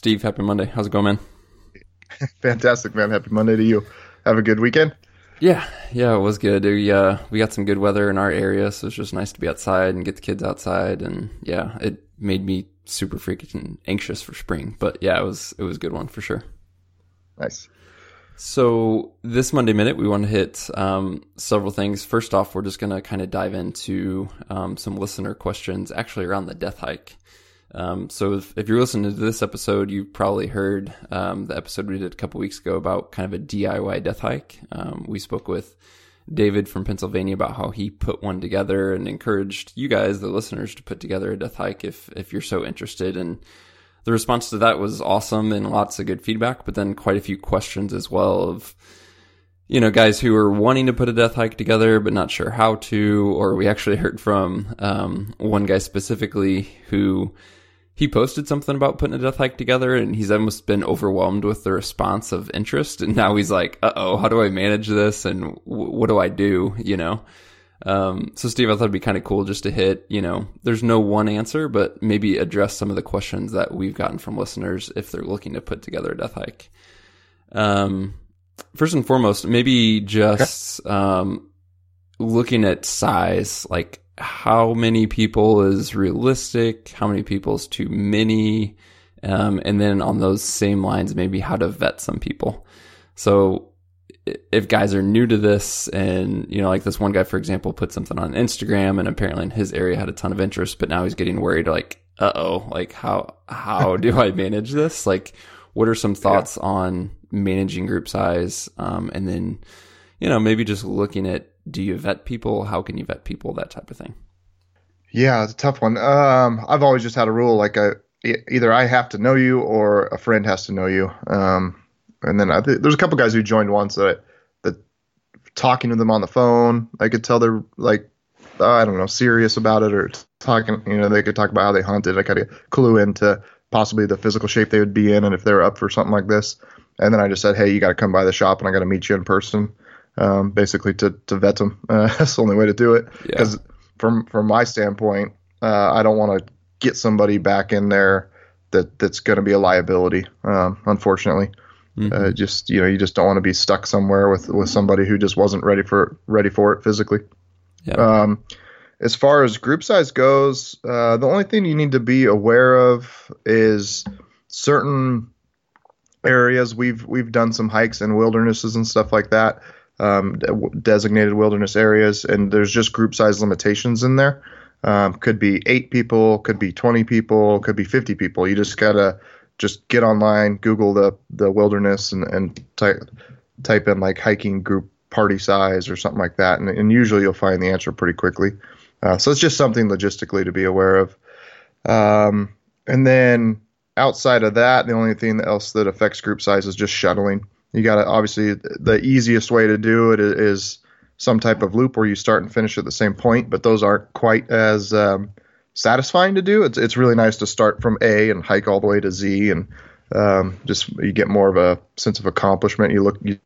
Steve, happy Monday. How's it going, man? Fantastic, man. Happy Monday to you. Have a good weekend. Yeah, yeah, it was good. We uh, we got some good weather in our area, so it's just nice to be outside and get the kids outside. And yeah, it made me super freaking anxious for spring. But yeah, it was it was a good one for sure. Nice. So this Monday Minute, we want to hit um, several things. First off, we're just going to kind of dive into um, some listener questions, actually around the death hike. Um, so if, if, you're listening to this episode, you've probably heard um, the episode we did a couple weeks ago about kind of a DIY death hike. Um, we spoke with David from Pennsylvania about how he put one together and encouraged you guys, the listeners, to put together a death hike if if you're so interested. And the response to that was awesome and lots of good feedback, but then quite a few questions as well of you know, guys who are wanting to put a death hike together but not sure how to, or we actually heard from um, one guy specifically who he posted something about putting a death hike together and he's almost been overwhelmed with the response of interest. And now he's like uh-oh how do i manage this? And w- what do i do? You know? Um, so steve i thought it'd be kind of cool just to hit you know there's no one answer but maybe address some of the questions that we've gotten from listeners if they're looking to put together a death hike. Um, first and foremost maybe just um, looking at size like how many people is realistic, how many people is too many, um, and then on those same lines, maybe how to vet some people. So if guys are new to this and, you know, like this one guy, for example, put something on Instagram and apparently in his area had a ton of interest, but now he's getting worried like, uh oh, like how, how do I manage this? Like, what are some thoughts yeah. on managing group size? Um, and then, you know, maybe just looking at do you vet people? How can you vet people? That type of thing. Yeah, it's a tough one. Um, I've always just had a rule like I, either I have to know you or a friend has to know you. Um, and then I there's a couple guys who joined once that that talking to them on the phone, I could tell they're like I don't know serious about it or talking. You know, they could talk about how they hunted. I kind of clue into possibly the physical shape they would be in and if they're up for something like this. And then I just said, hey, you got to come by the shop and I got to meet you in person um, basically to to vet them. Uh, that's the only way to do it. Because yeah. from from my standpoint, uh, I don't want to get somebody back in there that that's going to be a liability. Um, unfortunately, mm-hmm. uh, just you know you just don't want to be stuck somewhere with with somebody who just wasn't ready for ready for it physically. Yeah. Um, as far as group size goes, uh, the only thing you need to be aware of is certain areas. We've we've done some hikes in wildernesses and stuff like that um, designated wilderness areas, and there's just group size limitations in there. Um, could be eight people, could be 20 people, could be 50 people. You just gotta just get online, Google the the wilderness, and, and type type in like hiking group party size or something like that, and, and usually you'll find the answer pretty quickly. Uh, so it's just something logistically to be aware of. Um, and then outside of that, the only thing else that affects group size is just shuttling you got to obviously the easiest way to do it is some type of loop where you start and finish at the same point, but those aren't quite as um, satisfying to do. It's it's really nice to start from A and hike all the way to Z, and um, just you get more of a sense of accomplishment. You look, you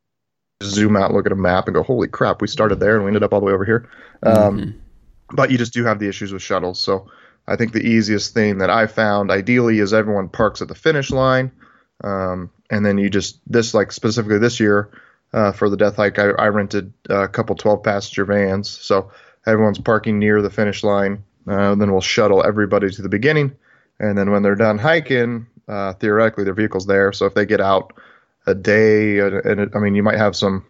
zoom out, look at a map, and go, "Holy crap, we started there and we ended up all the way over here." Um, mm-hmm. But you just do have the issues with shuttles, so I think the easiest thing that I found, ideally, is everyone parks at the finish line. Um, and then you just this like specifically this year uh, for the death hike, I, I rented a couple 12 passenger vans, so everyone's parking near the finish line. Uh, then we'll shuttle everybody to the beginning, and then when they're done hiking, uh, theoretically their vehicle's there. So if they get out a day, and I mean you might have some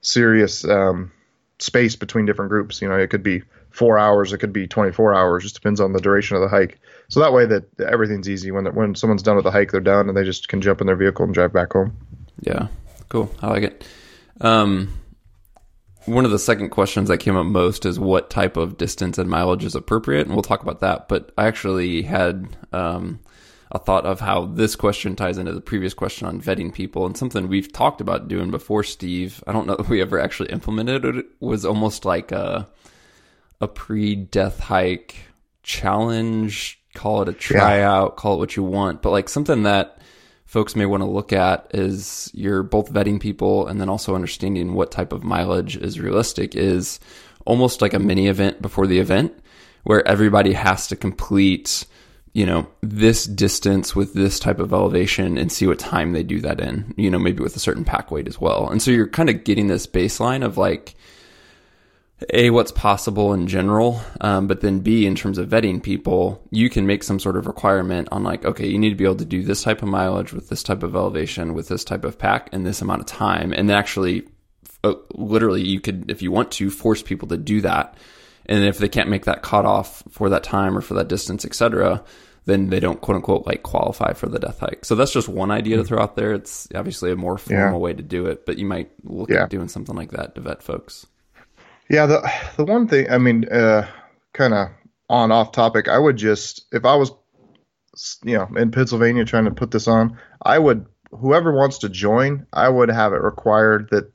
serious um, space between different groups. You know, it could be four hours, it could be 24 hours. Just depends on the duration of the hike. So that way that everything's easy. When when someone's done with the hike, they're done and they just can jump in their vehicle and drive back home. Yeah, cool. I like it. Um, one of the second questions that came up most is what type of distance and mileage is appropriate, and we'll talk about that. But I actually had um, a thought of how this question ties into the previous question on vetting people and something we've talked about doing before, Steve. I don't know if we ever actually implemented it. It was almost like a, a pre death hike challenge, call it a tryout, yeah. call it what you want, but like something that folks may want to look at is you're both vetting people and then also understanding what type of mileage is realistic is almost like a mini event before the event where everybody has to complete you know, this distance with this type of elevation and see what time they do that in, you know, maybe with a certain pack weight as well. And so you're kind of getting this baseline of like, a what's possible in general um, but then b in terms of vetting people you can make some sort of requirement on like okay you need to be able to do this type of mileage with this type of elevation with this type of pack in this amount of time. And then actually uh, literally you could if you want to force people to do that. And if they can't make that cutoff for that time or for that distance etc then they don't quote unquote like qualify for the death hike. So that's just one idea to throw out there. It's obviously a more formal yeah. way to do it but you might look yeah. at doing something like that to vet folks yeah, the the one thing I mean, uh, kind of on off topic, I would just if I was, you know, in Pennsylvania trying to put this on, I would whoever wants to join, I would have it required that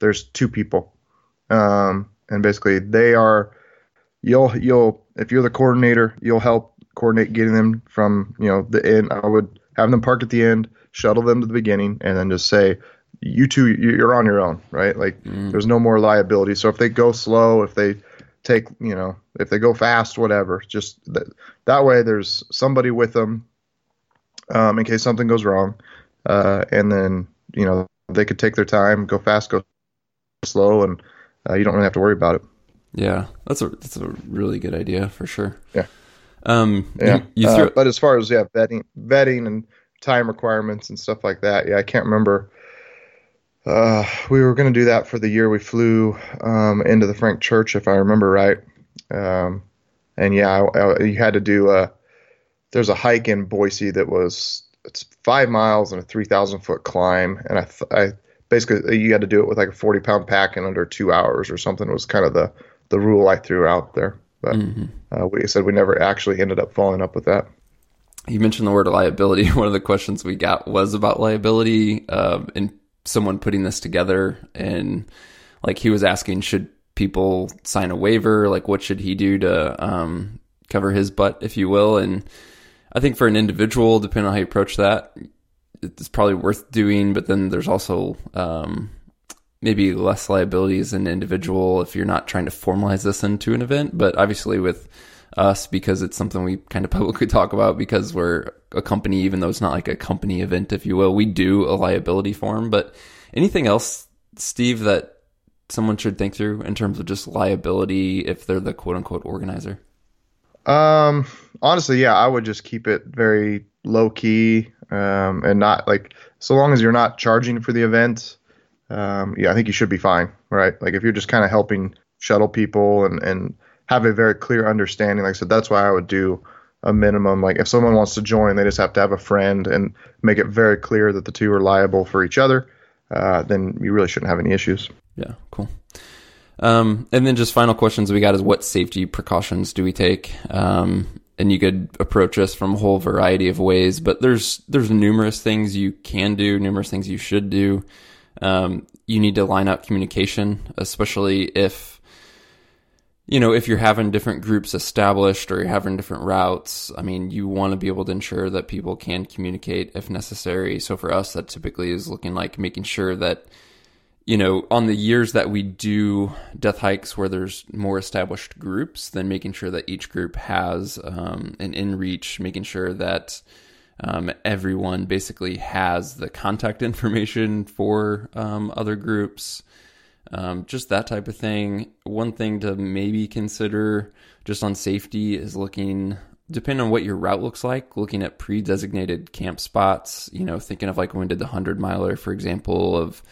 there's two people, um, and basically they are you'll you'll if you're the coordinator, you'll help coordinate getting them from you know the end. I would have them park at the end, shuttle them to the beginning, and then just say you two you're on your own, right? Like mm. there's no more liability. So if they go slow, if they take, you know, if they go fast, whatever, just that, that way there's somebody with them um, in case something goes wrong, uh, and then you know they could take their time, go fast, go slow, and uh, you don't really have to worry about it. Yeah, that's a that's a really good idea for sure. Yeah. Um, yeah. You, you uh, but as far as yeah, vetting, vetting and time requirements and stuff like that, yeah, I can't remember uh, we were going to do that for the year we flew um, into the Frank Church, if I remember right. Um, and yeah, I, I, you had to do a. There's a hike in Boise that was it's five miles and a three thousand foot climb, and I, I basically you had to do it with like a forty pound pack in under two hours or something. Was kind of the the rule I threw out there. But mm-hmm. uh, we said we never actually ended up following up with that. You mentioned the word liability. One of the questions we got was about liability, um, and someone putting this together and like he was asking should people sign a waiver? Like what should he do to um, cover his butt if you will? And i think for an individual depending on how you approach that it's probably worth doing but then there's also um, maybe less liability as an individual if you're not trying to formalize this into an event. But obviously with us because it's something we kind of publicly talk about because we're a company, even though it's not like a company event, if you will. We do a liability form, but anything else, Steve, that someone should think through in terms of just liability if they're the quote unquote organizer? Um, honestly, yeah, I would just keep it very low key, um, and not like so long as you're not charging for the event. Um, yeah, I think you should be fine, right? Like if you're just kind of helping shuttle people and and have a very clear understanding. Like I said, that's why I would do a minimum. Like if someone wants to join, they just have to have a friend and make it very clear that the two are liable for each other. Uh, then you really shouldn't have any issues. Yeah, cool. Um, and then just final questions we got is what safety precautions do we take? Um, and you could approach us from a whole variety of ways, but there's there's numerous things you can do, numerous things you should do. Um, you need to line up communication, especially if you know, if you're having different groups established or you're having different routes, I mean, you want to be able to ensure that people can communicate if necessary. So for us, that typically is looking like making sure that, you know, on the years that we do death hikes where there's more established groups, then making sure that each group has um, an inReach, making sure that um, everyone basically has the contact information for um, other groups um, just that type of thing. One thing to maybe consider just on safety is looking, depending on what your route looks like, looking at pre designated camp spots. You know, thinking of like when did the 100 miler, for example, of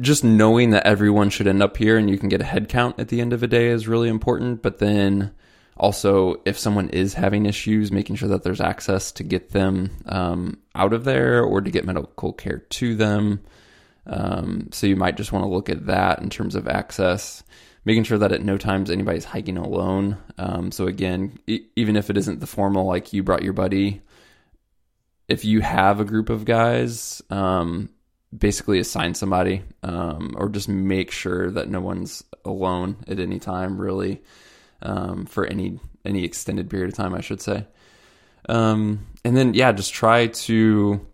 just knowing that everyone should end up here and you can get a head count at the end of a day is really important. But then also, if someone is having issues, making sure that there's access to get them um, out of there or to get medical care to them. Um, so you might just want to look at that in terms of access, making sure that at no times anybody's hiking alone. Um, so again, e- even if it isn't the formal, like you brought your buddy, if you have a group of guys, um, basically assign somebody, um, or just make sure that no one's alone at any time, really, um, for any any extended period of time, I should say. Um, and then yeah, just try to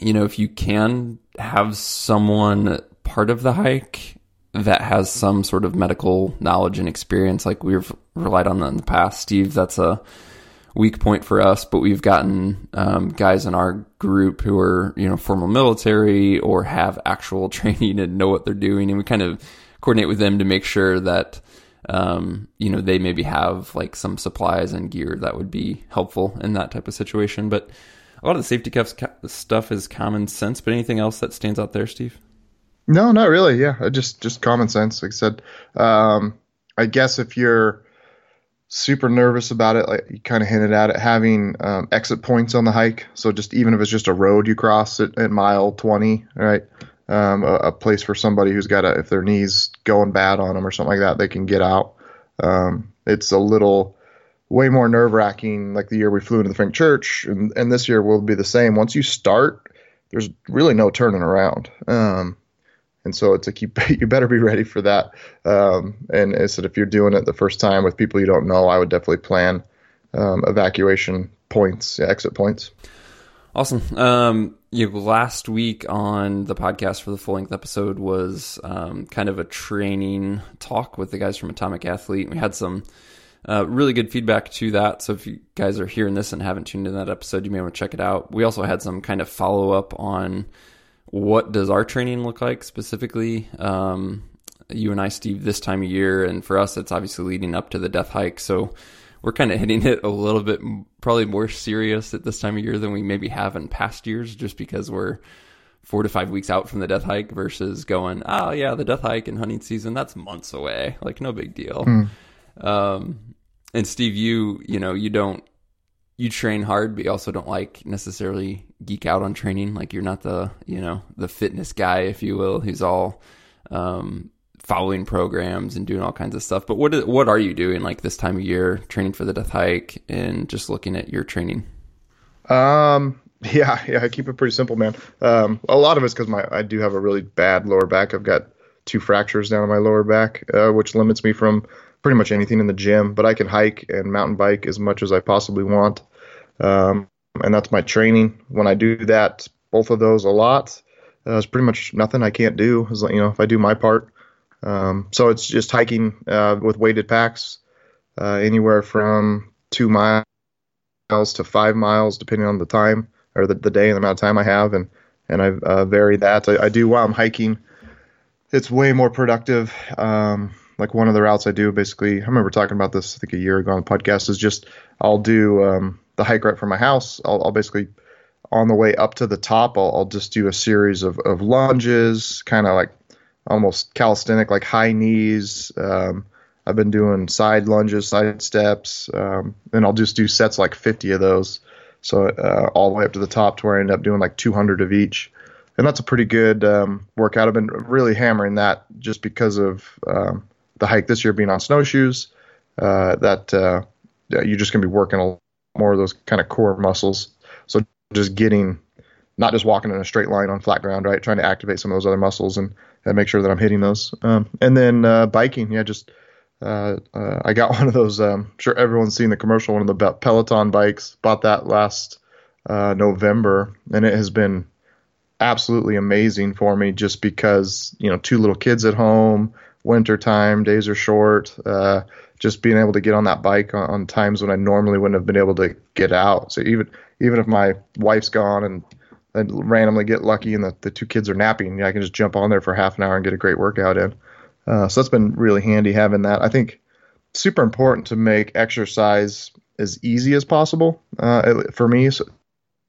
you know, if you can have someone part of the hike that has some sort of medical knowledge and experience, like we've relied on that in the past, Steve, that's a weak point for us, but we've gotten um, guys in our group who are you know former military or have actual training and know what they're doing, and we kind of coordinate with them to make sure that um, you know they maybe have like some supplies and gear that would be helpful in that type of situation. But a lot of the safety cuffs stuff is common sense. But anything else that stands out there, Steve? No, not really. Yeah, just just common sense. Like I said, um, I guess if you're super nervous about it, like you kind of hinted at it, having um, exit points on the hike. So just even if it's just a road you cross at, at mile 20, right? Um, a, a, place for somebody who's got a, if their knees going bad on them or something like that, they can get out. Um, it's a little way more nerve wracking. Like the year we flew into the Frank Church, and, and this year will be the same. Once you start, there's really no turning around. Um, and so it's a keep you better be ready for that. Um, and I said if you're doing it the first time with people you don't know, I would definitely plan um, evacuation points, exit points. Awesome. Um, you know, last week on the podcast for the full length episode was um, kind of a training talk with the guys from Atomic Athlete. We had some uh, really good feedback to that. So if you guys are hearing this and haven't tuned in that episode, you may want to check it out. We also had some kind of follow up on what does our training look like specifically? Um, you and I, Steve, this time of year, and for us, it's obviously leading up to the death hike. So we're kind of hitting it a little bit, probably more serious at this time of year than we maybe have in past years, just because we're four to five weeks out from the death hike versus going, oh yeah, the death hike and hunting season, that's months away. Like no big deal. Mm. Um, and Steve, you, you know, you don't you train hard, but you also don't like necessarily geek out on training. Like you're not the you know the fitness guy, if you will, who's all um, following programs and doing all kinds of stuff. But what is, what are you doing like this time of year, training for the death hike, and just looking at your training? Um. Yeah, yeah, I keep it pretty simple, man. Um, a lot of it's because my I do have a really bad lower back. I've got two fractures down in my lower back, uh, which limits me from pretty much anything in the gym, but I can hike and mountain bike as much as I possibly want. Um, and that's my training. When I do that, both of those a lot, uh, there's pretty much nothing I can't do. As you know, if I do my part. Um, so it's just hiking uh, with weighted packs, uh, anywhere from two miles to five miles, depending on the time or the, the day and the amount of time I have, and and I uh, vary that. I, I, do while I'm hiking. It's way more productive. Um, like one of the routes I do, basically, I remember talking about this I think a year ago on the podcast. Is just I'll do um, the hike right from my house. I'll, I'll, basically on the way up to the top, I'll, I'll just do a series of, of lunges, kind of like almost calisthenic, like high knees. Um, I've been doing side lunges, side steps, um, and I'll just do sets like 50 of those. So uh, all the way up to the top to where I end up doing like 200 of each. And that's a pretty good um, workout. I've been really hammering that just because of um, the hike this year being on snowshoes, uh, that uh, you're just going to be working a more of those kind of core muscles. So just getting, not just walking in a straight line on flat ground, right? Trying to activate some of those other muscles and, and make sure that I'm hitting those. Um, and then uh, biking, yeah, just uh, uh, I got one of those. Um, sure, everyone's seen the commercial, one of the Peloton bikes. Bought that last uh, November, and it has been absolutely amazing for me just because you know two little kids at home winter time, days are short. Uh, just being able to get on that bike on, on, times when I normally wouldn't have been able to get out. So even even if my wife's gone and I randomly get lucky and the, the two kids are napping, I can just jump on there for half an hour and get a great workout in. Uh, so that's been really handy having that. I think super important to make exercise as easy as possible uh, for me,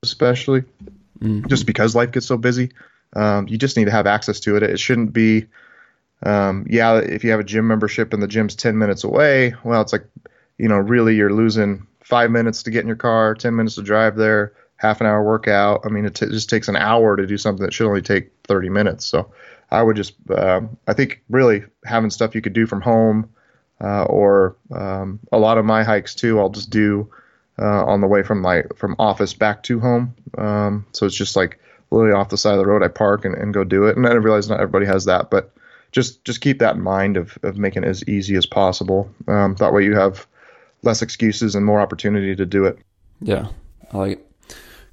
especially mm-hmm. just because life gets so busy. Um, you just need to have access to it. It shouldn't be um, yeah, if you have a gym membership and the gym's 10 minutes away, well, it's like, you know, really you're losing five minutes to get in your car, 10 minutes to drive there, half an hour workout. I mean, it t- just takes an hour to do something that should only take 30 minutes. So I would just, uh, I think really having stuff you could do from home uh, or um, a lot of my hikes too, I'll just do uh, on the way from my from office back to home. Um, so it's just like literally off the side of the road, I park and, and go do it. And I realize not everybody has that, but just just keep that in mind of, of making it as easy as possible. Um, that way you have less excuses and more opportunity to do it. Yeah, I like it.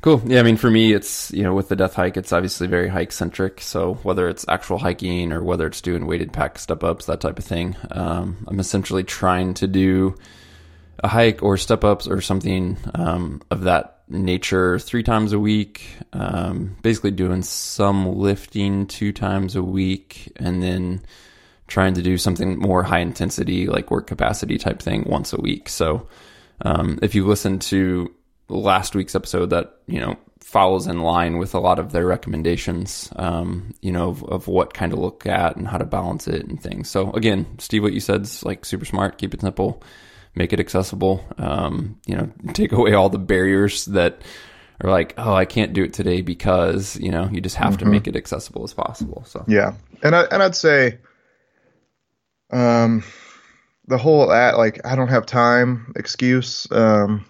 Cool. Yeah, I mean, for me, it's you know, with the death hike, it's obviously very hike centric. So whether it's actual hiking or whether it's doing weighted pack step ups, that type of thing, um, I'm essentially trying to do a hike or step ups or something um, of that nature three times a week. Um, basically, doing some lifting two times a week, and then trying to do something more high intensity, like work capacity type thing, once a week. So, um, if you listen to last week's episode, that you know follows in line with a lot of their recommendations, um, you know, of, of, what kind to look at and how to balance it and things. So again, Steve, what you said is like super smart. Keep it simple make it accessible. Um, you know, take away all the barriers that are like, oh, I can't do it today because you know you just have mm-hmm. to make it accessible as possible. So yeah, and I and I'd say, um, the whole at like I don't have time excuse. Um,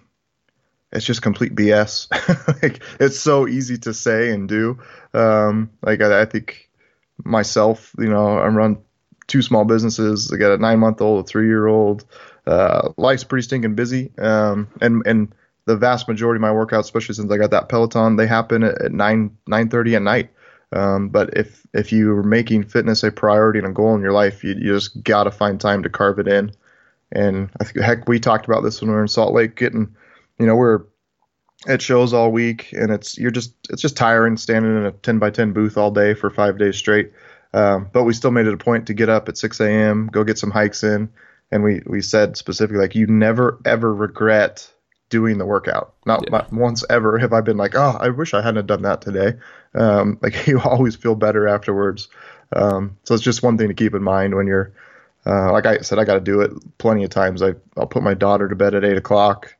it's just complete BS. like it's so easy to say and do. Um, like I, I think myself, you know, I run two small businesses. I got a nine month old, a three year old uh, life's pretty stinking busy. Um, and and the vast majority of my workouts, especially since I got that Peloton, they happen at, at nine nine thirty at night. Um, but if if you're making fitness a priority and a goal in your life, you, you just got to find time to carve it in. And I think, heck, we talked about this when we were in Salt Lake, getting, you know, we're at shows all week, and it's you're just it's just tiring standing in a 10 by 10 booth all day for five days straight. Um, but we still made it a point to get up at 6 a.m., go get some hikes in, and we we said specifically like you never ever regret doing the workout. Not, yeah. not once ever have I been like, oh, I wish I hadn't done that today. Um, like you always feel better afterwards. Um, so it's just one thing to keep in mind when you're, uh, like I said, I got to do it plenty of times. I I'll put my daughter to bed at eight o'clock,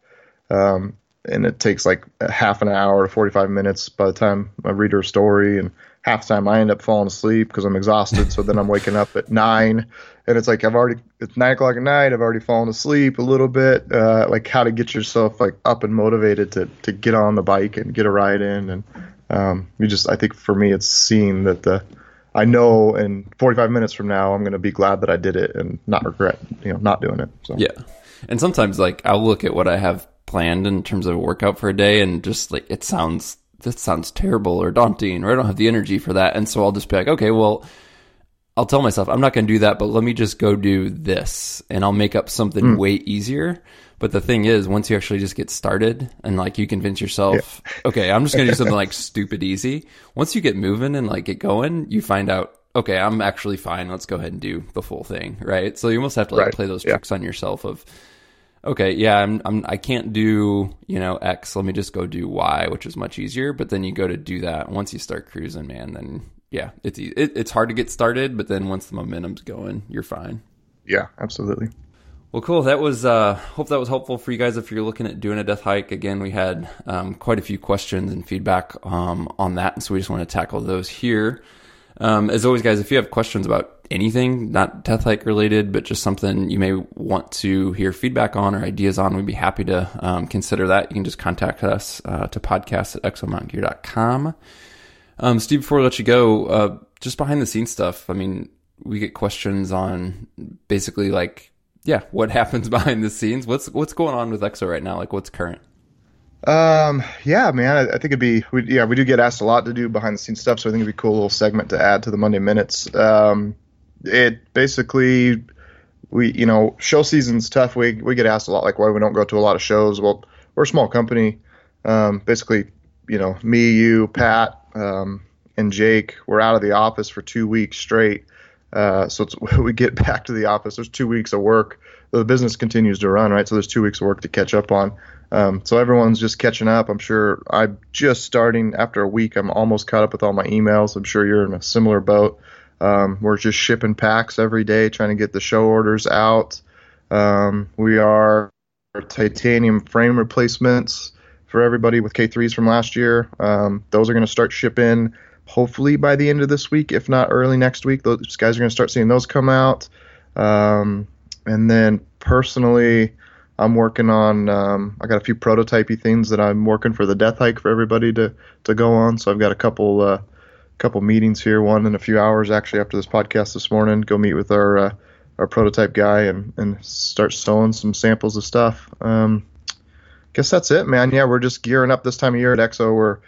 um, and it takes like half an hour to 45 minutes by the time I read her story and half the time I end up falling asleep because I'm exhausted. so then I'm waking up at nine, and it's like I've already it's nine o'clock at night. I've already fallen asleep a little bit. Uh, like how to get yourself like up and motivated to to get on the bike and get a ride in, and um, you just I think for me it's seeing that the I know in 45 minutes from now I'm going to be glad that I did it and not regret you know not doing it. So yeah, and sometimes like I'll look at what I have planned in terms of a workout for a day and just like it sounds that sounds terrible or daunting or I don't have the energy for that. And so I'll just be like, okay, well, I'll tell myself I'm not going to do that, but let me just go do this and I'll make up something mm. way easier. But the thing is, once you actually just get started and like you convince yourself, yeah. okay, I'm just going to do something like stupid easy. Once you get moving and like get going, you find out, okay, I'm actually fine. Let's go ahead and do the full thing. Right. So you almost have to like right. play those tricks yeah. on yourself of, okay, yeah, I'm, I'm, I can't do, you know, X. Let me just go do Y, which is much easier. But then you go to do that. Once you start cruising, man, then yeah, it's, it, it's hard to get started. But then once the momentum's going, you're fine. Yeah, absolutely. Well, cool. That was, uh, hope that was helpful for you guys if you're looking at doing a death hike. Again, we had um, quite a few questions and feedback um, on that. And so we just want to tackle those here. Um, as always, guys, if you have questions about anything, not Death Hike related, but just something you may want to hear feedback on or ideas on, we'd be happy to um, consider that. You can just contact us uh, to podcast at exomountaingear.com. Um, Steve, before we let you go, uh, just behind the scenes stuff. I mean, we get questions on basically like, yeah, what happens behind the scenes? What's what's going on with EXO right now? Like, what's current? Um, yeah, man, I, I, think it'd be, we, yeah, we do get asked a lot to do behind the scenes stuff, so I think it'd be a cool little segment to add to the Monday Minutes. Um, it basically, we, you know, show season's tough. We, we get asked a lot, like, why we don't go to a lot of shows. Well, we're a small company. Um, basically, you know, me, you, Pat, um, and Jake, we're out of the office for two weeks straight. Uh, so we get back to the office. There's two weeks of work. The business continues to run, right? So there's two weeks of work to catch up on. Um, so everyone's just catching up. I'm sure I'm just starting after a week. I'm almost caught up with all my emails. I'm sure you're in a similar boat. Um, we're just shipping packs every day, trying to get the show orders out. Um, we are titanium frame replacements for everybody with K3s from last year. Um, those are going to start shipping hopefully by the end of this week, if not early next week. Those guys are going to start seeing those come out. Um, and then personally, I'm working on. Um, I got a few prototypey things that I'm working for the death hike for everybody to to go on. So I've got a couple uh, couple meetings here. One in a few hours actually after this podcast this morning. Go meet with our uh, our prototype guy and and start sewing some samples of stuff. Um, guess that's it, man. Yeah, we're just gearing up this time of year at EXO. We're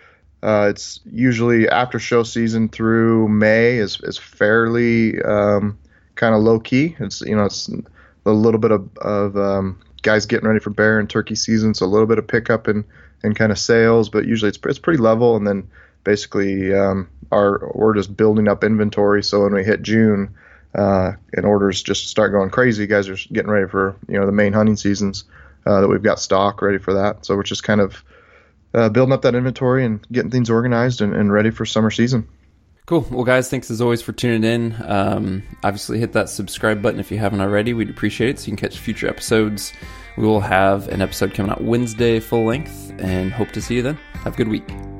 uh, it's usually after show season through May is is fairly um, kind of low key. It's you know it's a little bit of, of um, guys getting ready for bear and turkey season, so a little bit of pickup and and kind of sales, but usually it's it's pretty level. And then basically um, our we're just building up inventory. So when we hit June, uh, and orders just start going crazy, guys are getting ready for you know the main hunting seasons uh, that we've got stock ready for that. So we're just kind of uh, building up that inventory and getting things organized and, and ready for summer season. Cool. Well, guys, thanks as always for tuning in. Um, obviously, hit that subscribe button if you haven't already. We'd appreciate it so you can catch future episodes. We will have an episode coming out Wednesday, full length, and hope to see you then. Have a good week.